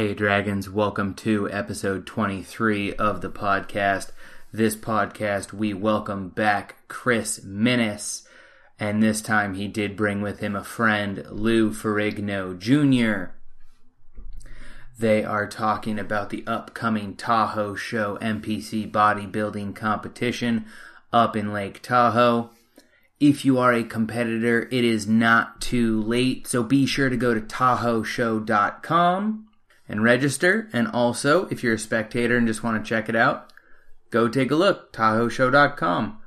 Hey, Dragons, welcome to episode 23 of the podcast. This podcast, we welcome back Chris Minnes, and this time he did bring with him a friend, Lou Ferrigno Jr. They are talking about the upcoming Tahoe Show NPC bodybuilding competition up in Lake Tahoe. If you are a competitor, it is not too late, so be sure to go to TahoeShow.com and register. And also, if you're a spectator and just want to check it out, go take a look. TahoeShow.com.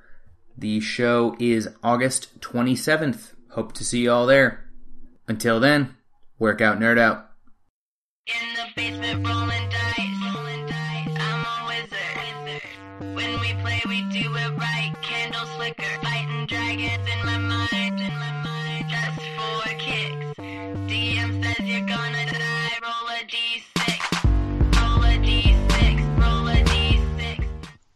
The show is August 27th. Hope to see you all there. Until then, work out, nerd out. In the basement rolling dice, rolling dice. I'm a wizard. When we play, we do it right. Fighting dragons in my mind, in my mind. Just for kicks. DM says you're gonna die.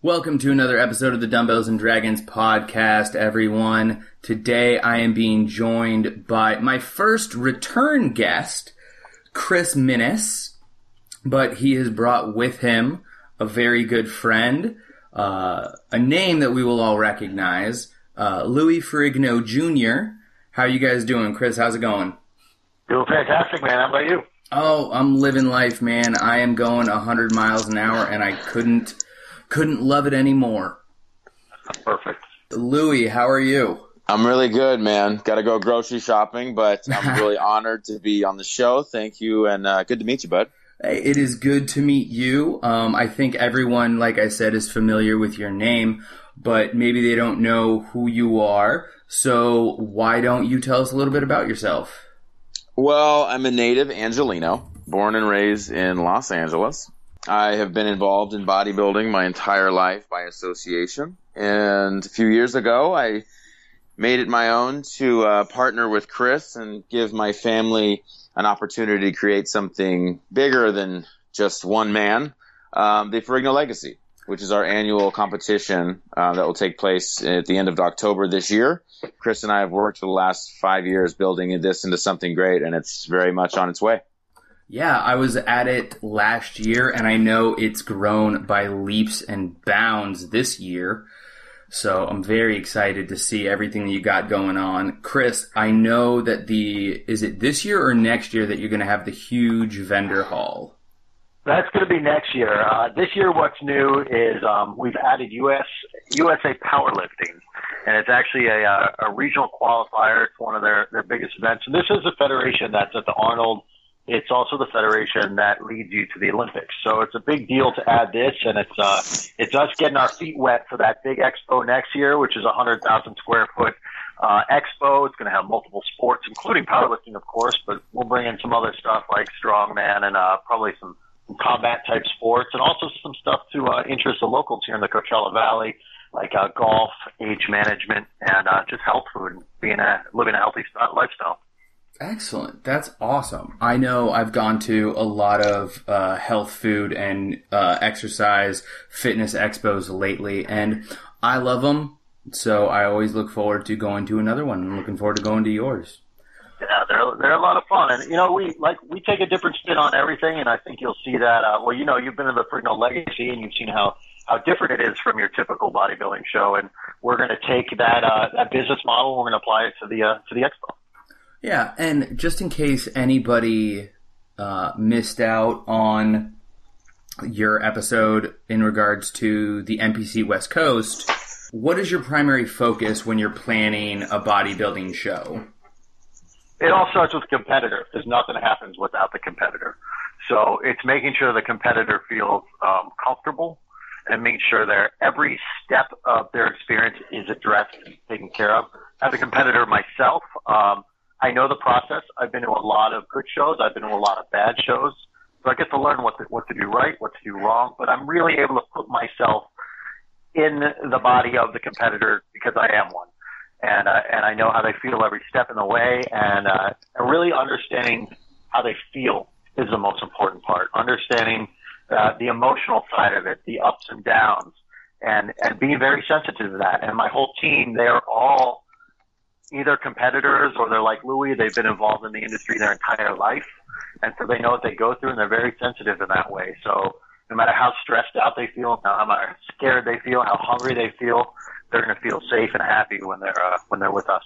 Welcome to another episode of the Dumbbells and Dragons podcast, everyone. Today I am being joined by my first return guest, Chris Minnes, but he has brought with him a very good friend, uh, a name that we will all recognize, uh, Louis Ferrigno Jr. How you guys doing, Chris? How's it going? Doing fantastic, man. How about you? Oh, I'm living life, man. I am going 100 miles an hour, and I couldn't couldn't love it anymore. Perfect. Louis, how are you? I'm really good, man. Got to go grocery shopping, but I'm really honored to be on the show. Thank you, and uh, good to meet you, bud. Hey, It is good to meet you. Um, I think everyone, like I said, is familiar with your name, but maybe they don't know who you are. So why don't you tell us a little bit about yourself? Well, I'm a native Angelino, born and raised in Los Angeles. I have been involved in bodybuilding my entire life by association, and a few years ago, I made it my own to uh, partner with Chris and give my family an opportunity to create something bigger than just one man, um, the Ferrigno Legacy, which is our annual competition uh, that will take place at the end of October this year. Chris and I have worked for the last five years building this into something great, and it's very much on its way. Yeah, I was at it last year, and I know it's grown by leaps and bounds this year. So I'm very excited to see everything that you got going on. Chris, I know that the, is it this year or next year that you're going to have the huge vendor hall? That's going to be next year. Uh, this year, what's new is um, we've added US USA Powerlifting, and it's actually a, uh, a regional qualifier. It's one of their their biggest events. And this is a federation that's at the Arnold. It's also the federation that leads you to the Olympics. So it's a big deal to add this, and it's uh, it's us getting our feet wet for that big expo next year, which is a hundred thousand square foot uh, expo. It's going to have multiple sports, including powerlifting, of course, but we'll bring in some other stuff like strongman and uh, probably some combat type sports, and also some stuff to uh, interest the locals here in the Coachella Valley, like uh, golf, age management, and uh, just health food, and being a living a healthy lifestyle. Excellent. That's awesome. I know I've gone to a lot of uh, health food and uh, exercise fitness expos lately, and I love them. So I always look forward to going to another one. I'm looking forward to going to yours. Yeah, they're they're a lot of fun, and you know we like we take a different spin on everything, and I think you'll see that. Uh, well, you know, you've been in the Ferrigno Legacy, and you've seen how how different it is from your typical bodybuilding show, and we're going to take that uh, that business model, and we're going to apply it to the uh, to the expo. Yeah, and just in case anybody uh, missed out on your episode in regards to the NPC West Coast, what is your primary focus when you're planning a bodybuilding show? it all starts with the competitor because nothing that happens without the competitor. So it's making sure the competitor feels um, comfortable and making sure that every step of their experience is addressed and taken care of. As a competitor myself, um, I know the process. I've been to a lot of good shows. I've been to a lot of bad shows. So I get to learn what to, what to do right, what to do wrong. But I'm really able to put myself in the body of the competitor because I am one and uh, and I know how they feel every step in the way, and uh, and really understanding how they feel is the most important part. Understanding uh, the emotional side of it, the ups and downs, and and being very sensitive to that. And my whole team, they're all either competitors or they're like Louis. They've been involved in the industry their entire life, and so they know what they go through, and they're very sensitive in that way. So no matter how stressed out they feel, how scared they feel, how hungry they feel, they're going to feel safe and happy when they're uh, when they're with us.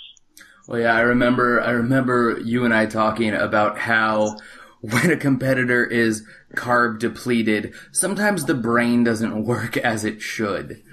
Well, yeah, I remember. I remember you and I talking about how when a competitor is carb depleted, sometimes the brain doesn't work as it should.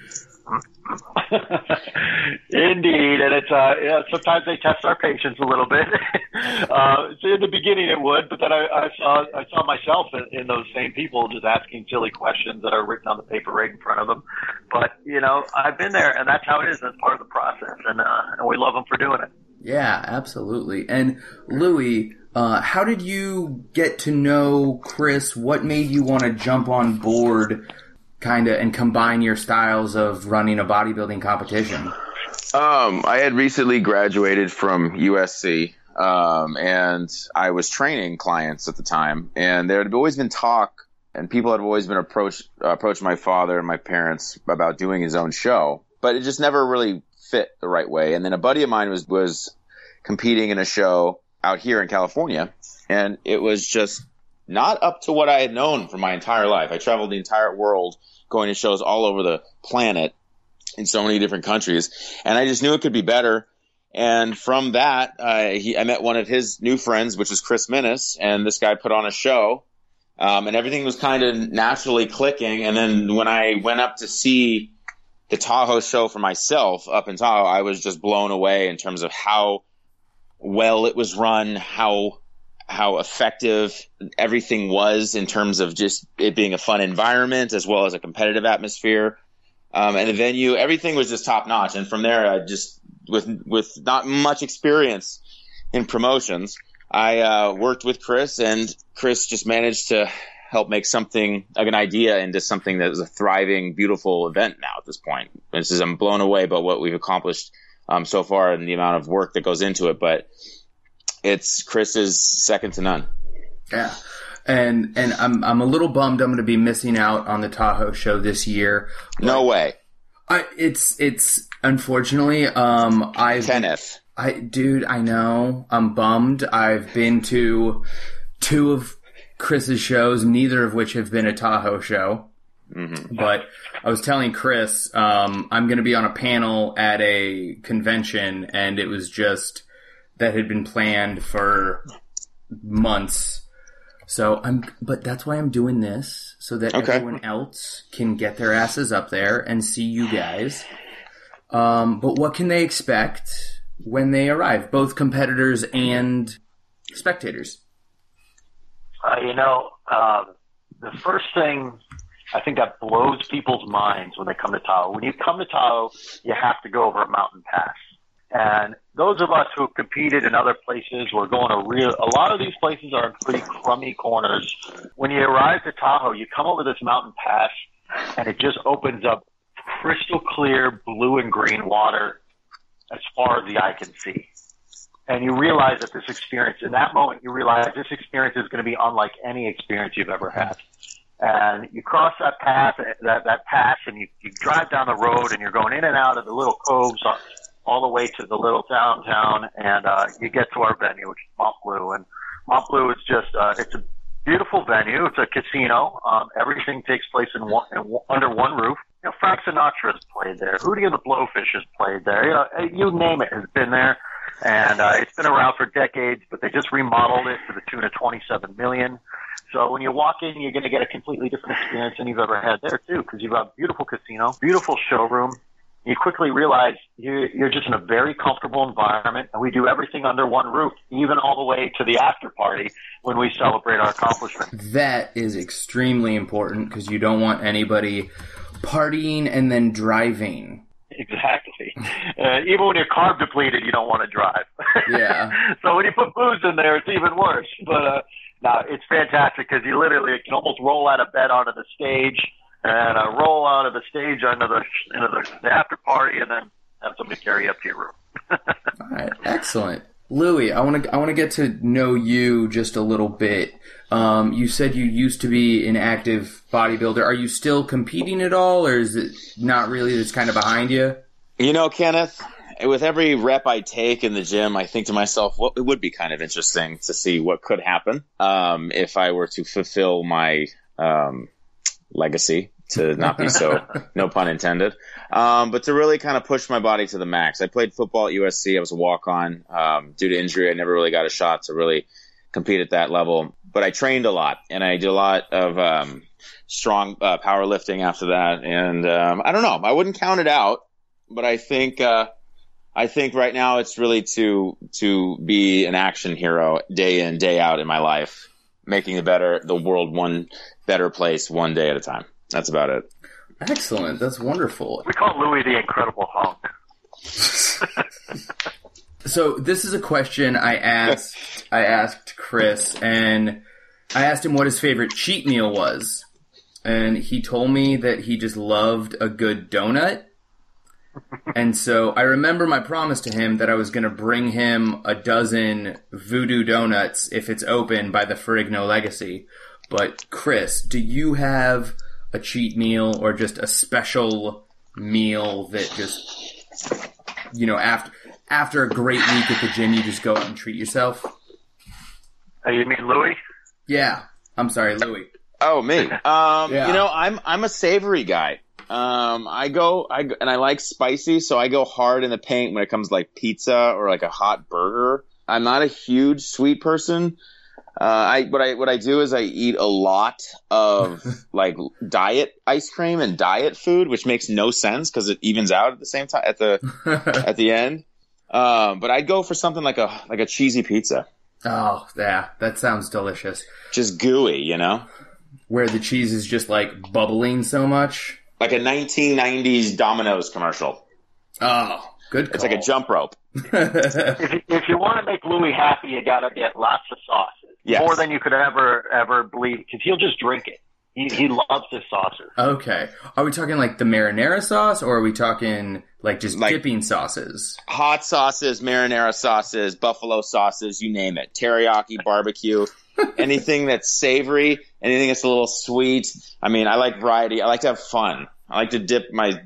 Indeed, and it's uh, yeah, sometimes they test our patience a little bit. uh, so in the beginning it would, but then I, I saw I saw myself in, in those same people just asking silly questions that are written on the paper right in front of them. But you know, I've been there, and that's how it is. That's part of the process, and uh, and we love them for doing it. Yeah, absolutely. And Louie, uh, how did you get to know Chris? What made you want to jump on board, kind of, and combine your styles of running a bodybuilding competition? Um, I had recently graduated from USC, um, and I was training clients at the time, and there had always been talk, and people had always been approached approached my father and my parents about doing his own show, but it just never really fit the right way. And then a buddy of mine was was competing in a show out here in California, and it was just not up to what I had known for my entire life. I traveled the entire world going to shows all over the planet in so many different countries, and I just knew it could be better. And from that, uh, he, I met one of his new friends, which is Chris Minnes, and this guy put on a show, um, and everything was kind of naturally clicking. And then when I went up to see the Tahoe show for myself up in Tahoe, I was just blown away in terms of how well it was run, how how effective everything was in terms of just it being a fun environment as well as a competitive atmosphere. Um, and the venue, everything was just top notch. And from there, I just with with not much experience in promotions, I uh, worked with Chris, and Chris just managed to help make something like an idea into something that is a thriving, beautiful event now at this point. This is I'm blown away by what we've accomplished um, so far and the amount of work that goes into it. But it's Chris is second to none. Yeah. And and I'm I'm a little bummed I'm going to be missing out on the Tahoe show this year. No way. I it's it's unfortunately um I Kenneth. I dude, I know. I'm bummed. I've been to two of Chris's shows, neither of which have been a Tahoe show. But I was telling Chris, um, I'm going to be on a panel at a convention, and it was just that had been planned for months. So I'm, but that's why I'm doing this so that Okay. everyone else can get their asses up there and see you guys. Um, but what can they expect when they arrive? Both competitors and spectators. Uh, you know, um, the first thing I think that blows people's minds when they come to Tahoe. When you come to Tahoe, you have to go over a mountain pass. And those of us who have competed in other places, we're going to real, a lot of these places are in pretty crummy corners. When you arrive to Tahoe, you come over this mountain pass and it just opens up crystal clear blue and green water as far as the eye can see. And you realize that this experience, in that moment, you realize this experience is going to be unlike any experience you've ever had and you cross that path, that that pass, and you, you drive down the road, and you're going in and out of the little coves all, the way to the little downtown, and uh, you get to our venue, which is Mont Bleu, and Mont Bleu is just uh, it's a beautiful venue. It's a casino. Um, everything takes place in one in, under one roof. You know, Frank Sinatra's played there. Hootie and the Blowfish has played there. You, know, you name it has been there, and uh, it's been around for decades. But they just remodeled it to the tune of 27 million. So when you walk in, you're going to get a completely different experience than you've ever had there too, because you've got a beautiful casino, beautiful showroom. You quickly realize you're, you're just in a very comfortable environment, and we do everything under one roof, even all the way to the after party when we celebrate our accomplishment. That is extremely important because you don't want anybody partying and then driving. Exactly. Uh, even when you're carb depleted, you don't want to drive. Yeah. so when you put booze in there, it's even worse. But uh, no, it's fantastic because you literally can almost roll out of bed onto the stage and uh, roll out of the stage into the into the, the after party, and then have somebody carry you up to your room. All right, excellent. Louis, I want to I want to get to know you just a little bit. Um, you said you used to be an active bodybuilder. Are you still competing at all, or is it not really? It's kind of behind you. You know, Kenneth, with every rep I take in the gym, I think to myself, well, it would be kind of interesting to see what could happen um, if I were to fulfill my um, legacy to not be so, no pun intended, um, but to really kind of push my body to the max. I played football at USC. I was a walk on. Um, due to injury, I never really got a shot to really compete at that level, but I trained a lot and I did a lot of um, strong uh, powerlifting after that. And um, I don't know, I wouldn't count it out, but I think. Uh, I think right now it's really to to be an action hero day in day out in my life, making the better the world one better place one day at a time. That's about it. Excellent. That's wonderful. We call Louis the Incredible Hulk. So this is a question I asked I asked Chris and I asked him what his favorite cheat meal was. And he told me that he just loved a good donut. And so I remember my promise to him that I was going to bring him a dozen voodoo donuts if it's open by the Ferrigno Legacy. But Chris, do you have a cheat meal or just a special meal that just you know after after a great week at the gym you just go out and treat yourself? Uh, you mean Louis? Yeah. I'm sorry, Louis. Oh, me. Um, Yeah. you know, I'm I'm a savory guy. Um, I go, I go- and I like spicy, so I go hard in the paint when it comes to like pizza or like a hot burger. I'm not a huge sweet person. Uh, I what I what I do is I eat a lot of like diet ice cream and diet food, which makes no sense because it evens out at the same time at the at the end. Um, but I'd go for something like a like a cheesy pizza, oh, yeah, that sounds delicious. just gooey, you know. Where the cheese is just like bubbling so much. like a 1990s Domino's commercial. Oh, good. It's like a jump rope. If you, if you want to make Louis happy, you got to get lots of sauces. Yes. More than you could ever ever believe, because he'll just drink it. He he loves his sauces. Okay. Are we talking like the marinara sauce or are we talking like just Like- dipping sauces? Hot sauces, marinara sauces, buffalo sauces, you name it. Teriyaki, barbecue, anything that's savory, anything that's a little sweet. I mean, I like variety. I like to have fun. I like to dip my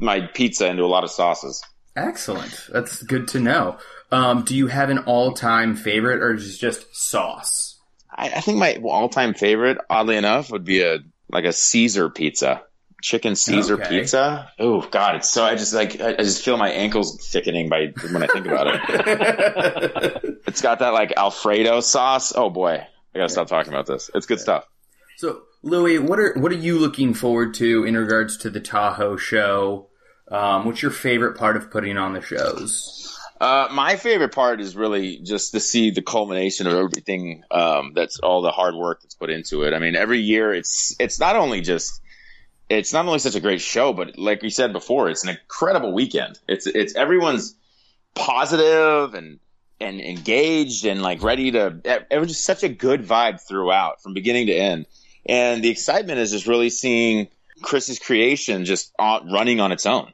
my pizza into a lot of sauces. Excellent. That's good to know. Um, do you have an all-time favorite or is it just sauce? I, I think my all-time favorite, oddly enough, would be a like a Caesar pizza, chicken Caesar Okay. pizza. Oh God, it's so I just like I, I just feel my ankles thickening by when I think about it. It's got that like Alfredo sauce. Oh boy, I gotta stop talking about this. It's good stuff. So, Louis, what are what are you looking forward to in regards to the Tahoe show? Um, what's your favorite part of putting on the shows? Uh, my favorite part is really just to see the culmination of everything. Um, that's all the hard work that's put into it. I mean, every year it's it's not only just it's not only such a great show, but like we said before, it's an incredible weekend. It's it's everyone's positive and and engaged and like ready to. It was just such a good vibe throughout, from beginning to end. And the excitement is just really seeing Chris's creation just running on its own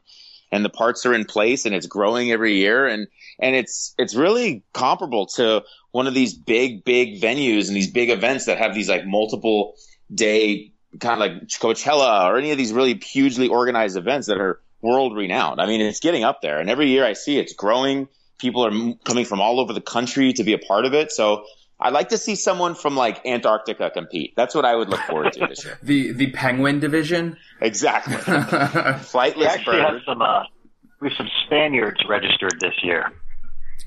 and the parts are in place and it's growing every year and and it's it's really comparable to one of these big big venues and these big events that have these like multiple day kind of like Coachella or any of these really hugely organized events that are world renowned. I mean, it's getting up there and every year I see it's growing. People are coming from all over the country to be a part of it. So I'd like to see someone from like Antarctica compete. That's what I would look forward to this year. The the penguin division. Exactly. We Flightless actually have bird. some uh, we have some Spaniards registered this year.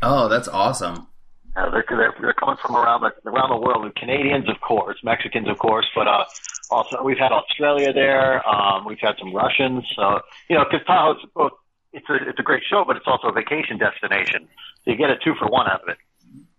oh, that's awesome. Uh, they're, they're they're coming from around the around the world. Canadians, of course, Mexicans, of course, but uh, also we've had Australia there. Um, we've had some Russians. So you know, because Tahoe's both it's a it's a great show, but it's also a vacation destination. So you get a two for one out of it.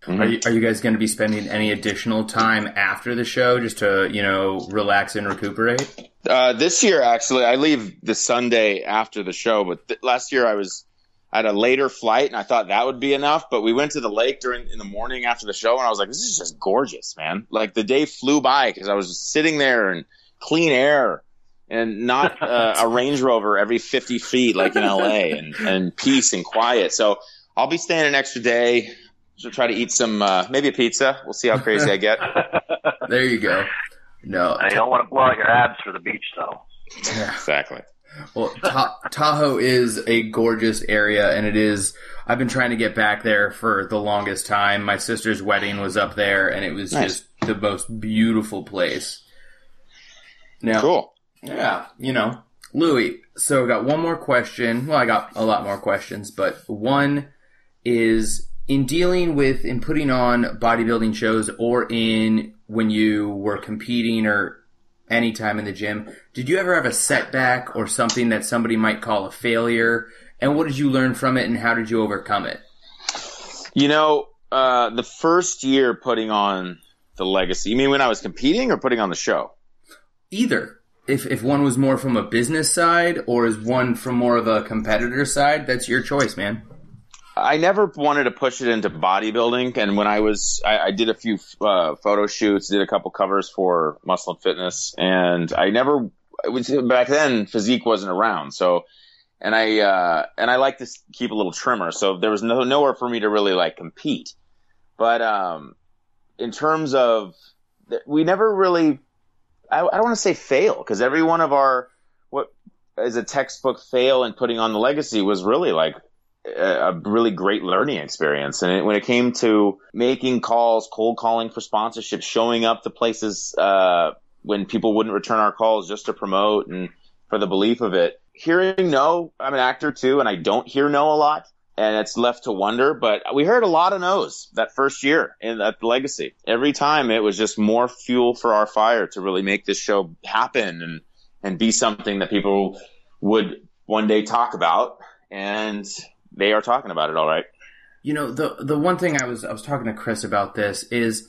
Are you, are you guys going to be spending any additional time after the show just to you know relax and recuperate? Uh, this year, actually, I leave the Sunday after the show, but th- last year I was I had a later flight and I thought that would be enough. But we went to the lake during in the morning after the show, and I was like, "This is just gorgeous, man!" Like the day flew by because I was just sitting there and clean air and not uh, a Range Rover every fifty feet like in LA, and and peace and quiet. So I'll be staying an extra day. To try to eat some uh, maybe a pizza. We'll see how crazy I get. There you go. No, I don't want to blow out your abs for the beach, though. Yeah. exactly. Well, Ta- Tahoe is a gorgeous area, and it is. I've been trying to get back there for the longest time. My sister's wedding was up there, and it was Nice. just the most beautiful place. Now, Cool. yeah, you know, Louis. So I got one more question. Well, I got a lot more questions, but one is in dealing with in putting on bodybuilding shows or in when you were competing or any time in the gym, did you ever have a setback or something that somebody might call a failure? And what did you learn from it and how did you overcome it? You know, uh, the first year putting on the legacy. You mean when I was competing or putting on the show? Either. If, if one was more from a business side or is one from more of a competitor side, that's your choice, man. I never wanted to push it into bodybuilding, and when I was, I, I did a few uh, photo shoots, did a couple covers for Muscle and Fitness, and I never. Was back then, physique wasn't around, so and I uh, and I like to keep a little trimmer, so there was no nowhere for me to really like compete. But um, in terms of, we never really. I, I don't want to say fail because every one of our what is a textbook fail in putting on the legacy was really like a really great learning experience. And it, when it came to making calls, cold calling for sponsorship, showing up to places uh, when people wouldn't return our calls just to promote and for the belief of it, hearing no, I'm an actor too, and I don't hear no a lot. And it's left to wonder, but we heard a lot of no's that first year in that legacy. Every time it was just more fuel for our fire to really make this show happen and, and be something that people would one day talk about. And they are talking about it all right. You know, the the one thing I was I was talking to Chris about this is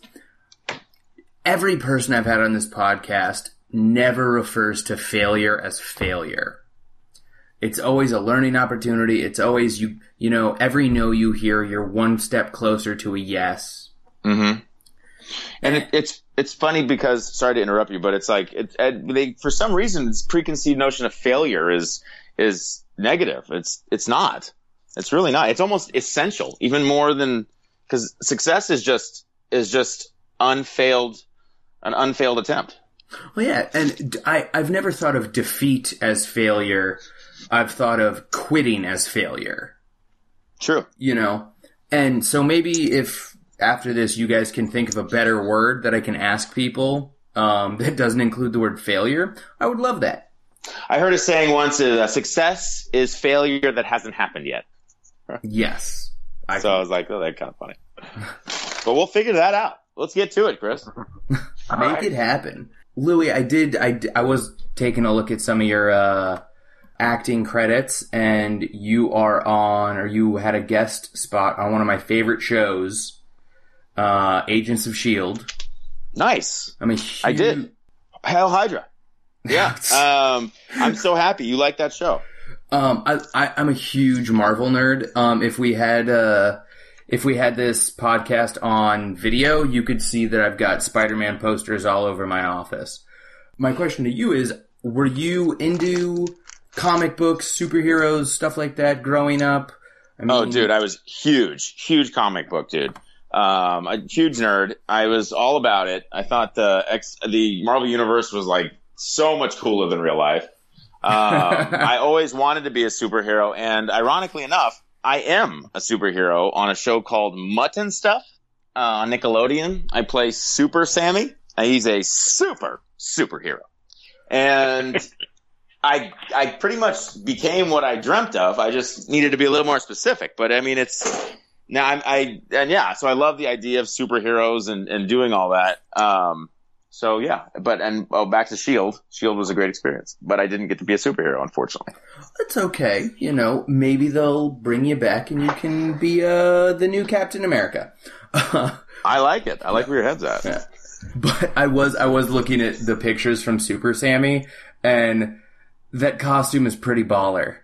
every person I've had on this podcast never refers to failure as failure. It's always a learning opportunity. It's always you you know, every no you hear, you're one step closer to a yes. Mm-hmm. And it, it's it's funny because sorry to interrupt you, but it's like it, it, they for some reason this preconceived notion of failure is is negative. It's it's not. It's really not. It's almost essential, even more than because success is just is just unfailed an unfailed attempt. Well, yeah, and I I've never thought of defeat as failure. I've thought of quitting as failure. True. you know and so maybe if after this you guys can think of a better word that i can ask people um, that doesn't include the word failure i would love that I heard a saying once: uh, "Success is failure that hasn't happened yet." Yes I, So I was like, "Oh, that's kind of funny." but we'll figure that out. Let's get to it, Chris. make it happen louis i did I, I was taking a look at some of your uh, acting credits and you are on or you had a guest spot on one of my favorite shows uh, agents of shield Nice. I huge, did. Hell Hydra. Yeah. um, I'm so happy you like that show. Um, I, I, I'm a huge Marvel nerd. Um, if we had, uh, if we had this podcast on video, you could see that I've got Spider-Man posters all over my office. My question to you is, were you into comic books, superheroes, stuff like that growing up? I mean, Oh, dude, I was huge, huge comic book dude. Um, a huge nerd. I was all about it. I thought the X, the Marvel universe was like so much cooler than real life. Um, I always wanted to be a superhero, and ironically enough, I am a superhero on a show called Mutton Stuff uh, on Nickelodeon. I play Super Sammy. Uh, He's a super superhero, and I I pretty much became what I dreamt of. I just needed to be a little more specific. But I mean, it's now I'm, I and yeah. So I love the idea of superheroes and and doing all that. Um, so yeah, but and oh, back to Shield. Shield was a great experience, but I didn't get to be a superhero, unfortunately. It's okay. You know, maybe they'll bring you back and you can be, uh, the new Captain America. I like it. I like where your head's at. Yeah. But I was I was looking at the pictures from Super Sammy, and that costume is pretty baller.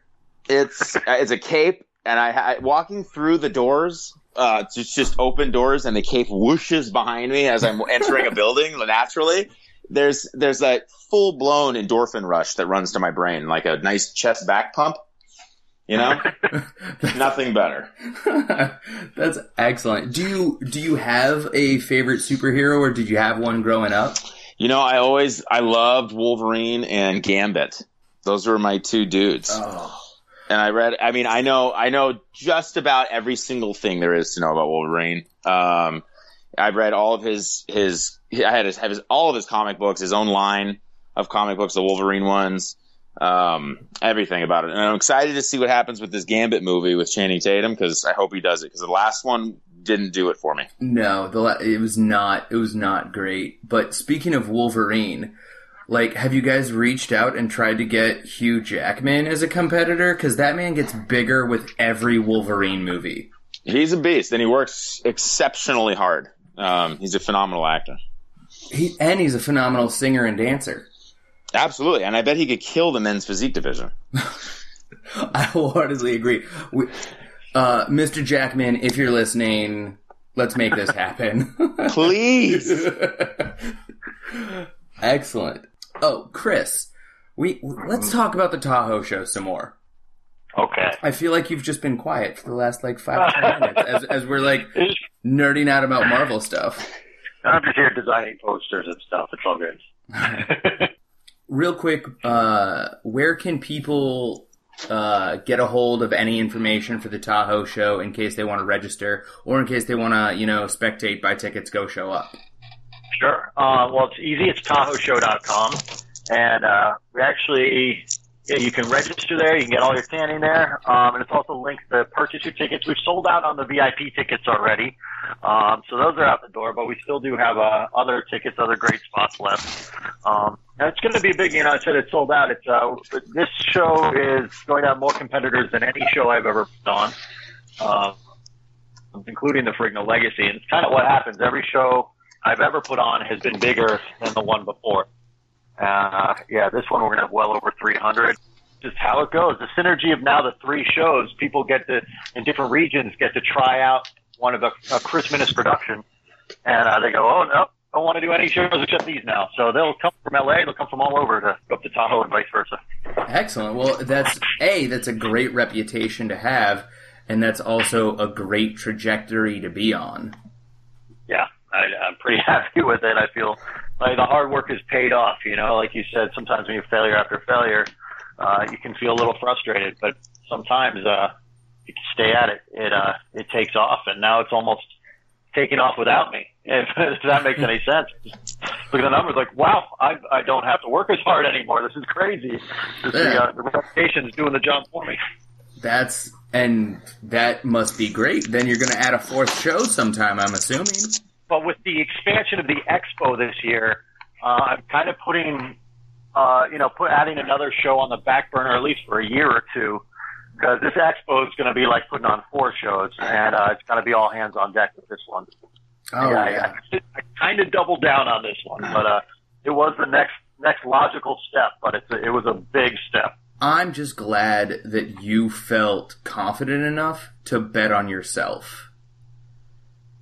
It's it's a cape, and I, I walking through the doors. Uh, just just open doors, and the cape whooshes behind me as I'm entering a building. Naturally, there's there's a full blown endorphin rush that runs to my brain, like a nice chest back pump. You know, nothing better. That's excellent. Do you do you have a favorite superhero, or did you have one growing up? You know, I always I loved Wolverine and Gambit. Those were my two dudes. Oh, and I read. I mean, I know, I know just about every single thing there is to know about Wolverine. Um, I've read all of his his. I had his, his all of his comic books, his own line of comic books, the Wolverine ones, um, everything about it. And I'm excited to see what happens with this Gambit movie with Channing Tatum because I hope he does it because the last one didn't do it for me. no, the it was not it was not great. But speaking of Wolverine, like, have you guys reached out and tried to get Hugh Jackman as a competitor? Because that man gets bigger with every Wolverine movie. He's a beast and he works exceptionally hard. Um, he's a phenomenal actor. He and he's a phenomenal singer and dancer. Absolutely, and I bet he could kill the men's physique division. I wholeheartedly agree. We, uh, Mr. Jackman, if you're listening, let's make this happen. Please. Excellent. Oh, Chris, we let's talk about the Tahoe show some more. Okay. I feel like you've just been quiet for the last like five ten minutes as, as we're like nerding out about Marvel stuff. I'm just here designing posters and stuff. It's all good. Real quick, uh, where can people uh, get a hold of any information for the Tahoe show in case they want to register or in case they want to, you know, spectate, buy tickets, go show up? Sure. Uh, well, it's easy. It's TahoeShow.com, and uh, we actually yeah, you can register there. You can get all your standing there, um, and it's also linked to purchase your tickets. We've sold out on the VIP tickets already, um, so those are out the door. But we still do have uh, other tickets, other great spots left. Um, it's going to be big. You know, I said it's sold out. It's uh, this show is going to have more competitors than any show I've ever on. Uh, including the Ferrigno Legacy, and it's kind of what happens. Every show I've ever put on has been bigger than the one before. Uh, yeah, this one we're gonna have well over 300. Just how it goes. The synergy of now the three shows, people get to in different regions get to try out one of the, a Chris Minnes production, and uh, they go, oh no, I don't want to do any shows except these now. So they'll come from LA, they'll come from all over to go up to Tahoe and vice versa. Excellent. Well, that's a that's a great reputation to have, and that's also a great trajectory to be on. yeah, I, I'm pretty happy with it. I feel like the hard work is paid off. You know, like you said, sometimes when you have failure after failure, uh, you can feel a little frustrated, but sometimes uh, you stay at it, it uh, it takes off, and now it's almost taking off without me. If, if that makes any sense. Look at the numbers, like wow, I I don't have to work as hard anymore. This is crazy. This, the, uh, the reputation is doing the job for me. That's and that must be great. Then you're going to add a fourth show sometime. I'm assuming. But with the expansion of the expo this year, uh, I'm kind of putting, uh, you know, put adding another show on the back burner at least for a year or two, because this expo is going to be like putting on four shows, and uh, it's going to be all hands on deck with this one. Oh yeah, yeah. I, I kind of doubled down on this one, but uh, it was the next next logical step, but it's a, it was a big step. I'm just glad that you felt confident enough to bet on yourself.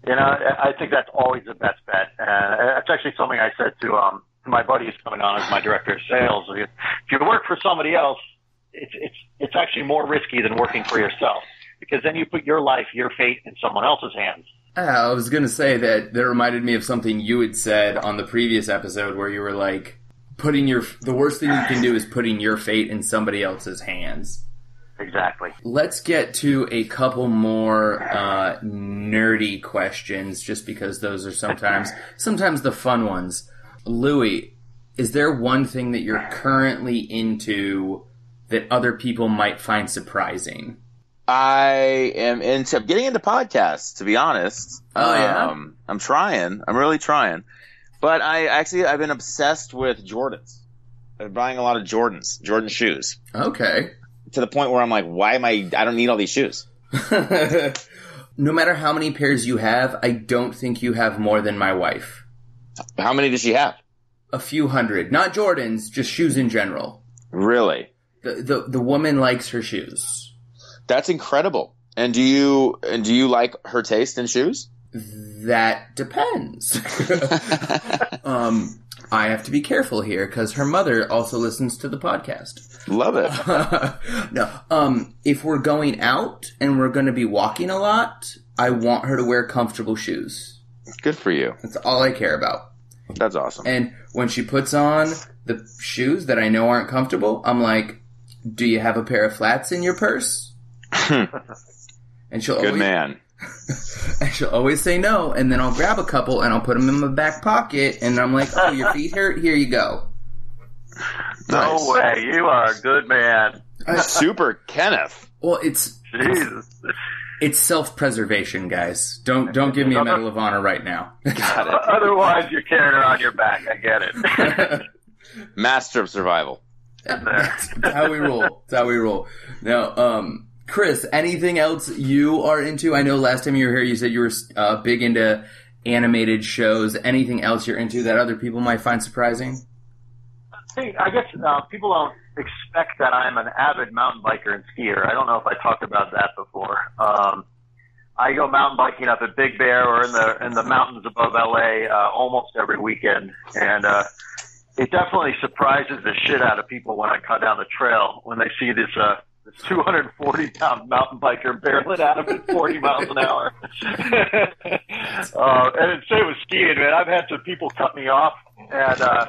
You know, I think that's always the best bet. Uh, that's actually something I said to um my buddy who's coming on as my director of sales. If you work for somebody else, it's it's it's actually more risky than working for yourself because then you put your life, your fate in someone else's hands. Uh, I was going to say that that reminded me of something you had said on the previous episode where you were like putting your the worst thing you can do is putting your fate in somebody else's hands. Exactly. Let's get to a couple more uh, nerdy questions, just because those are sometimes sometimes the fun ones. Louis, is there one thing that you're currently into that other people might find surprising? I am into I'm getting into podcasts, to be honest. Oh, yeah? Um, I'm trying. I'm really trying. But I actually I've been obsessed with Jordans. I've been buying a lot of Jordans, Jordan shoes, Okay. To the point where I'm like, why am I? I don't need all these shoes. no matter how many pairs you have, I don't think you have more than my wife. How many does she have? A few hundred, not Jordans, just shoes in general. Really? The the, the woman likes her shoes. That's incredible. And do you and do you like her taste in shoes? That depends. um, I have to be careful here because her mother also listens to the podcast. Love it. no, um, if we're going out and we're going to be walking a lot, I want her to wear comfortable shoes. Good for you. That's all I care about. That's awesome. And when she puts on the shoes that I know aren't comfortable, I'm like, "Do you have a pair of flats in your purse?" and she'll Good always, man. and she'll always say no, and then I'll grab a couple and I'll put them in my back pocket, and I'm like, "Oh, your feet hurt? Here you go." No Nice. way. You are a good man. Super Kenneth. Well, it's Jesus. it's self preservation, guys. Don't don't give me a medal of honor right now. Got it. Otherwise, you're carrying her on your back. I get it. Master of survival. That's how we roll. That's how we roll. Now, um, Chris, anything else you are into? I know last time you were here, you said you were uh, big into animated shows. Anything else you're into that other people might find surprising? I guess uh, people don't expect that I'm an avid mountain biker and skier. I don't know if I talked about that before. Um, I go mountain biking up at Big Bear or in the in the mountains above LA uh, almost every weekend, and uh, it definitely surprises the shit out of people when I cut down the trail when they see this. Uh, this 240 pound mountain biker barreling out of it 40 miles an hour. uh, and it's same with skiing, man. I've had some people cut me off, and uh,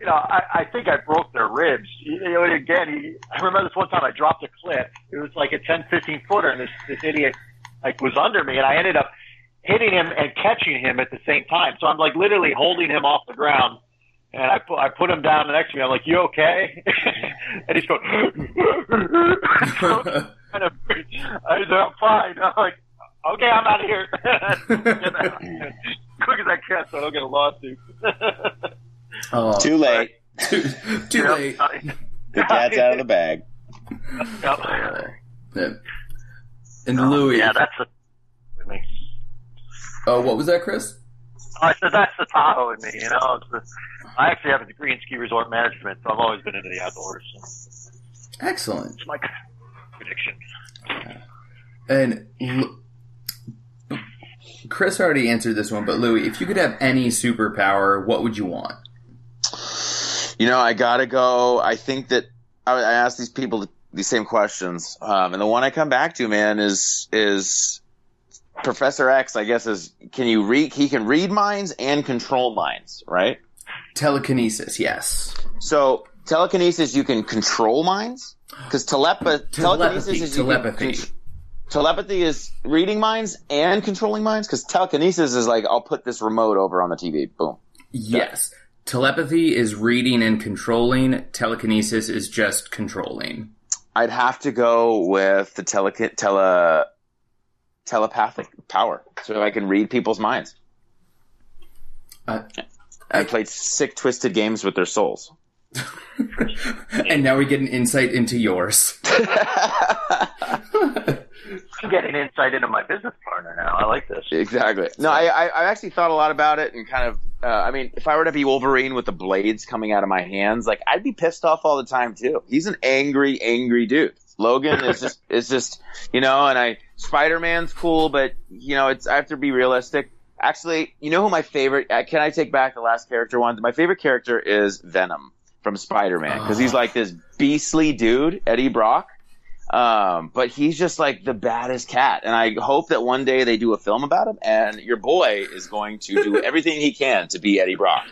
you know, I, I think I broke their ribs. You know, again, he, I remember this one time I dropped a clip. It was like a 10, 15 footer, and this this idiot like was under me, and I ended up hitting him and catching him at the same time. So I'm like literally holding him off the ground. And I put I put him down next to me. I'm like, "You okay?" and he's going, kind of. I said, "I'm fine." I'm like, "Okay, I'm out of here." Quick as I can, so I don't get a lawsuit. Oh, Too late. too, too Yep. late. The cat's out of the bag. Yep. Yeah. And Louis, Yeah, that's the. With me. oh, what was that, Chris? Oh, I said that's the Tahoe in me. You know, it's the, I actually have a degree in ski resort management, so I've always been into the outdoors. Excellent. it's my prediction. And L- Chris already answered this one, but Louis, if you could have any superpower, what would you want? You know, I gotta go. I think that I, I ask these people these same questions, um, and the one I come back to, man, is is Professor X. I guess is can you read? He can read minds and control minds, right? Telekinesis, yes. So telekinesis, you can control minds because telepa- telekinesis Telepathy. is Telepathy. con- telepathy is reading minds and controlling minds because telekinesis is like I'll put this remote over on the TV, boom. Yes. Telepathy is reading and controlling. Telekinesis is just controlling. I'd have to go with the tele, tele telepathic power, so I can read people's minds. Uh, I played sick, twisted games with their souls. and now we get an insight into yours. I'm getting insight into my business partner now. I like this. exactly. No, I, I I actually thought a lot about it and kind of. Uh, I mean, if I were to be Wolverine with the blades coming out of my hands, like I'd be pissed off all the time too. He's an angry, angry dude. Logan is just is just you know, and I Spider Man's cool, but you know, it's I have to be realistic. Actually, you know who my favorite? uh, Can I take back the last character one? My favorite character is Venom from Spider Man because he's like this beastly dude, Eddie Brock. Um, but he's just like the baddest cat, and I hope that one day they do a film about him, and your boy is going to do everything he can to be Eddie Brock.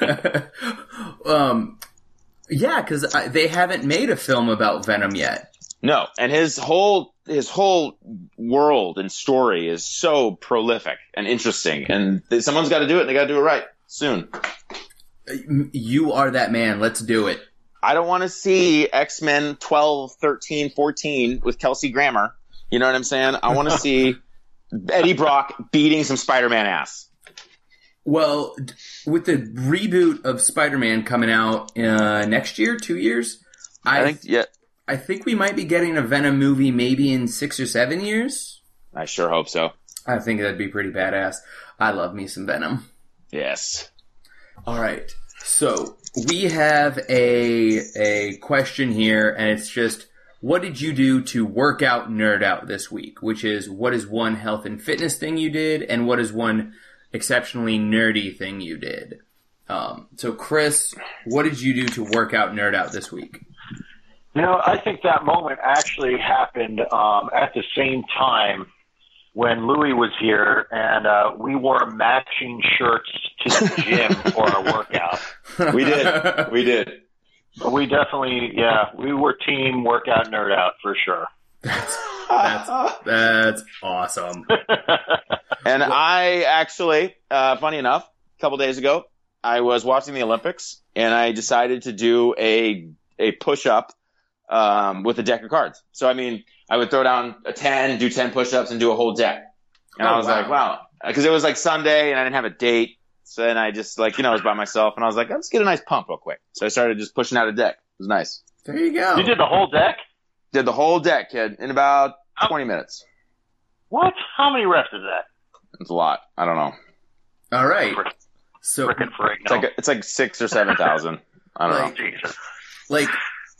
um, yeah, because they haven't made a film about Venom yet. No, and his whole his whole world and story is so prolific and interesting, and th- someone's got to do it. and They got to do it right soon. You are that man. Let's do it. I don't want to see X Men 12, 13, 14 with Kelsey Grammer. You know what I'm saying? I want to see Eddie Brock beating some Spider Man ass. Well, with the reboot of Spider-Man coming out uh, next year, two years, I I think, yeah, I think we might be getting a Venom movie maybe in six or seven years. I sure hope so. I think that'd be pretty badass. I love me some Venom. Yes. All right. So we have a a question here, and it's just what did you do to work out nerd out this week? Which is what is one health and fitness thing you did, and what is one exceptionally nerdy thing you did? Um, so Chris, what did you do to work out nerd out this week? You know, I think that moment actually happened um, at the same time when Louis was here, and uh, we wore matching shirts to the gym for our workout. We did. We did. But we definitely, yeah, we were team workout nerd out for sure. That's that's awesome. And I actually, uh, funny enough, a couple days ago, I was watching the Olympics and I decided to do a a push up um, with a deck of cards. So I mean, I would throw down a ten, do ten push ups, and do a whole deck. And Oh, I was wow. like, wow, because it was like Sunday and I didn't have a date. So then I just like you know I was by myself and I was like, let's get a nice pump real quick. So I started just pushing out a deck. It was nice. There you go. You did the whole deck? Did the whole deck, kid, in about twenty minutes. What? How many reps is that? It's a lot. I don't know. All right. Frick- So Frickin' freak. It's No. like it's like six or seven thousand. I don't know. Like- Jesus. like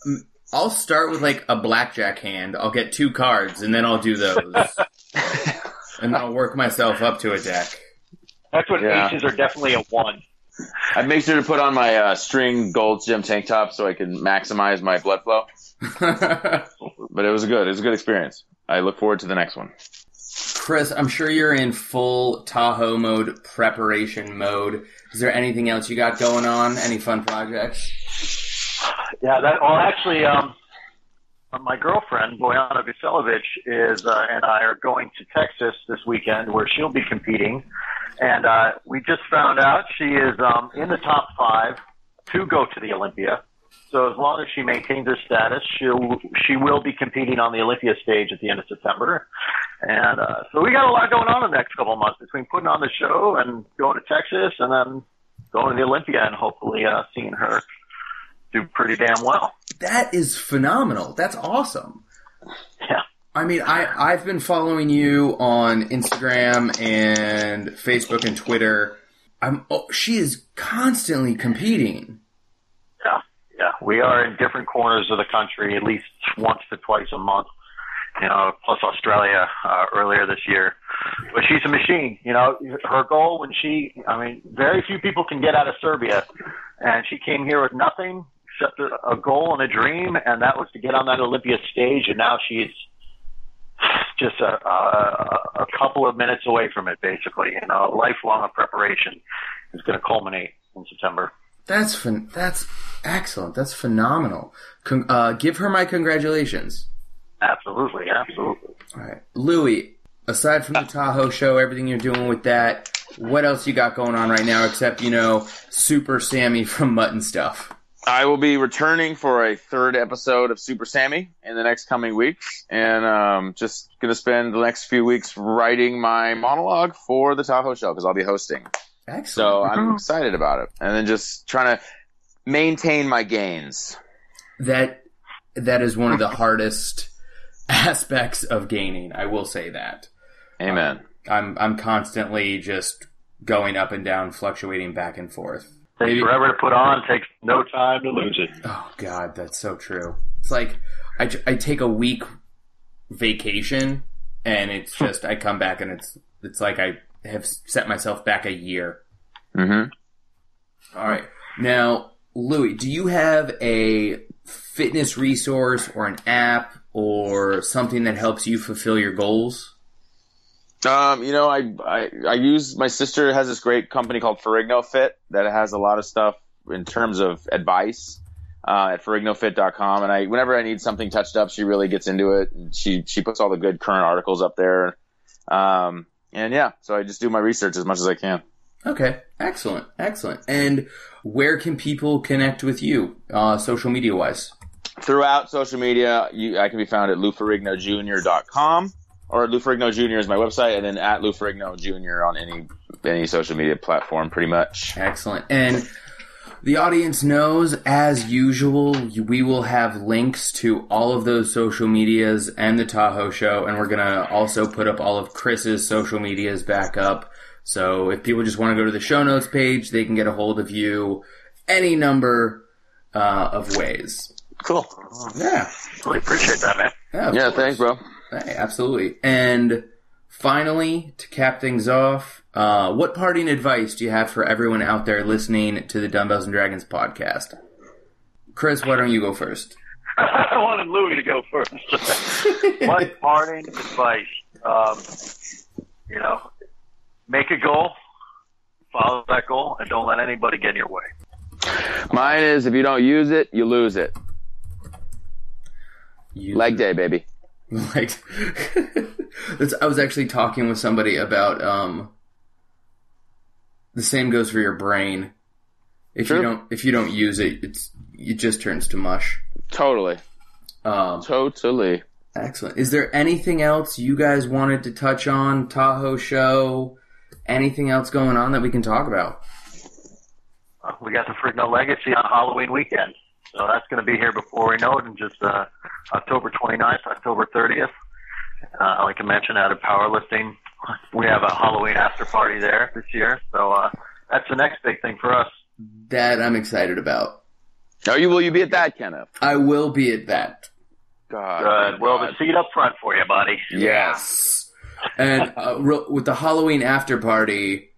m- I'll start with like a blackjack hand. I'll get two cards and then I'll do those. and I'll work myself up to a deck. That's what Yeah. aces are definitely a one. I make sure to put on my uh, string gold gym tank top so I can maximize my blood flow. But it was good. It was a good experience. I look forward to the next one. Chris, I'm sure you're in full Tahoe mode preparation mode. Is there anything else you got going on? Any fun projects? Yeah, that. Well, actually, um, my girlfriend Boyana Vasilevich is uh, and I are going to Texas this weekend, where she'll be competing, and uh, we just found out she is um, in the top five to go to the Olympia. So as long as she maintains her status, she'll she will be competing on the Olympia stage at the end of September. And uh, so we got a lot going on in the next couple of months between putting on the show and going to Texas, and then going to the Olympia and hopefully uh, seeing her do pretty damn well. That is phenomenal. That's awesome. Yeah. I mean, I, I've been following you on Instagram and Facebook and Twitter. I'm, oh, she is constantly competing. Yeah, yeah. We are in different corners of the country at least once to twice a month. You know, plus Australia uh, earlier this year. But she's a machine. You know, her goal when she, I mean, very few people can get out of Serbia, and she came here with nothing a, a goal and a dream, and that was to get on that Olympia stage. And now she's just a, a, a couple of minutes away from it, basically. You know, a lifelong of preparation is going to culminate in September. That's that's excellent. That's phenomenal. Con- uh, give her my congratulations. Absolutely, absolutely. All right, Louis. Aside from the Tahoe show, everything you're doing with that, what else you got going on right now? Except you know, Super Sammy from Mutton Stuff. I will be returning for a third episode of Super Sammy in the next coming weeks, and um, just gonna spend the next few weeks writing my monologue for the Tahoe show because I'll be hosting. Excellent. So I'm excited about it, and then just trying to maintain my gains. that that is one of the hardest aspects of gaining. I will say that. Amen. I'm I'm constantly just going up and down, fluctuating back and forth. Takes Maybe- forever to put on, takes no time to lose it. Oh God, that's so true. It's like I, I take a week vacation, and it's just I come back and it's it's like I have set myself back a year. Mm-hmm. All right, now Louis, do you have a fitness resource or an app or something that helps you fulfill your goals? Um, you know, I, I I use my sister has this great company called Ferrigno Fit that has a lot of stuff in terms of advice uh, at ferrignofit.com. And I whenever I need something touched up, she really gets into it. She she puts all the good current articles up there. Um, and yeah, so I just do my research as much as I can. Okay, excellent, excellent. And where can people connect with you, uh, social media wise? Throughout social media, you, I can be found at louferrignojr.com or Lou Ferrigno Jr. is my website, and then at Lou Ferrigno Jr. on any any social media platform, pretty much. Excellent. And the audience knows, as usual, we will have links to all of those social medias and the Tahoe show, and we're going to also put up all of Chris's social medias back up. So if people just want to go to the show notes page, they can get a hold of you any number uh, of ways. Cool. Yeah. Really appreciate that, man. Yeah, Yeah, thanks, bro. Hey, absolutely. And finally, to cap things off, uh, what parting advice do you have for everyone out there listening to the Dumbbells and Dragons podcast? Chris, why don't you go first? I wanted Louis to go first. My parting advice. Um, you know, make a goal, follow that goal, and don't let anybody get in your way. Mine is if you don't use it, you lose it. You- Leg day, baby. like that's, I was actually talking with somebody about um the same goes for your brain. If you don't if you don't use it, it's it just turns to mush. Totally. Um Totally. excellent. Is there anything else you guys wanted to touch on Tahoe show? Anything else going on that we can talk about? We got the Ferrigno Legacy on Halloween weekend. So that's going to be here before we know it in just uh, October 29th, October 30th. Uh, like I mentioned, out of powerlifting, we have a Halloween after party there this year. So uh, that's the next big thing for us. That I'm excited about. Are you? Will you be at that, Kenneth? I will be at that. God. Good. Well, the seat up front for you, buddy. Yes. And uh, real- with the Halloween after party,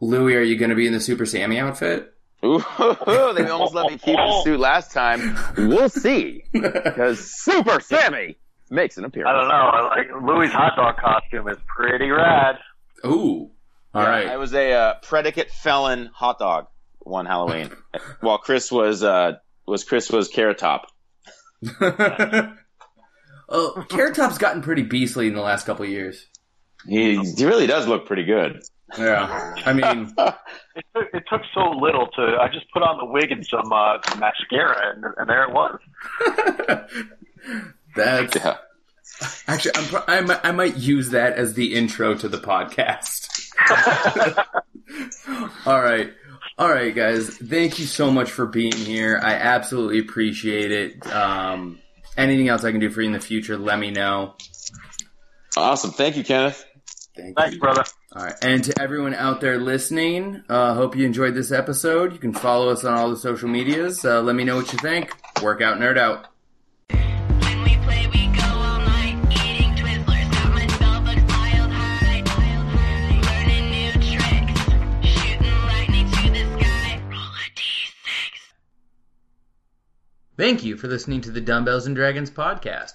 Louie, are you going to be in the Super Sammy outfit? Ooh, they almost let me keep the suit last time. We'll see. Because Super Sammy makes an appearance. I don't know. I Like Louis' hot dog costume is pretty rad. Ooh. All Yeah, right. I was a uh, predicate felon hot dog one Halloween, while Chris was uh, was Chris was Carrot Top. oh, Carrot Top's gotten pretty beastly in the last couple of years. He he really does look pretty good. Yeah. I mean, It took, it took so little to. I just put on the wig and some uh, mascara, and, and there it was. that's Yeah. actually I'm, I might I might use that as the intro to the podcast. All right. All right, guys. Thank you so much for being here. I absolutely appreciate it. Um, anything else I can do for you in the future, let me know. Awesome. Thank you, Kenneth. Thank Thanks, you. brother. All right. And to everyone out there listening, uh, hope you enjoyed this episode. You can follow us on all the social medias. Uh, let me know what you think. Workout Nerd out. When we play, we go all night, eating Twizzlers. Got my spell books piled high, learning new tricks, shooting lightning to the sky. Roll a d6. Thank you for listening to the Dumbbells and Dragons podcast.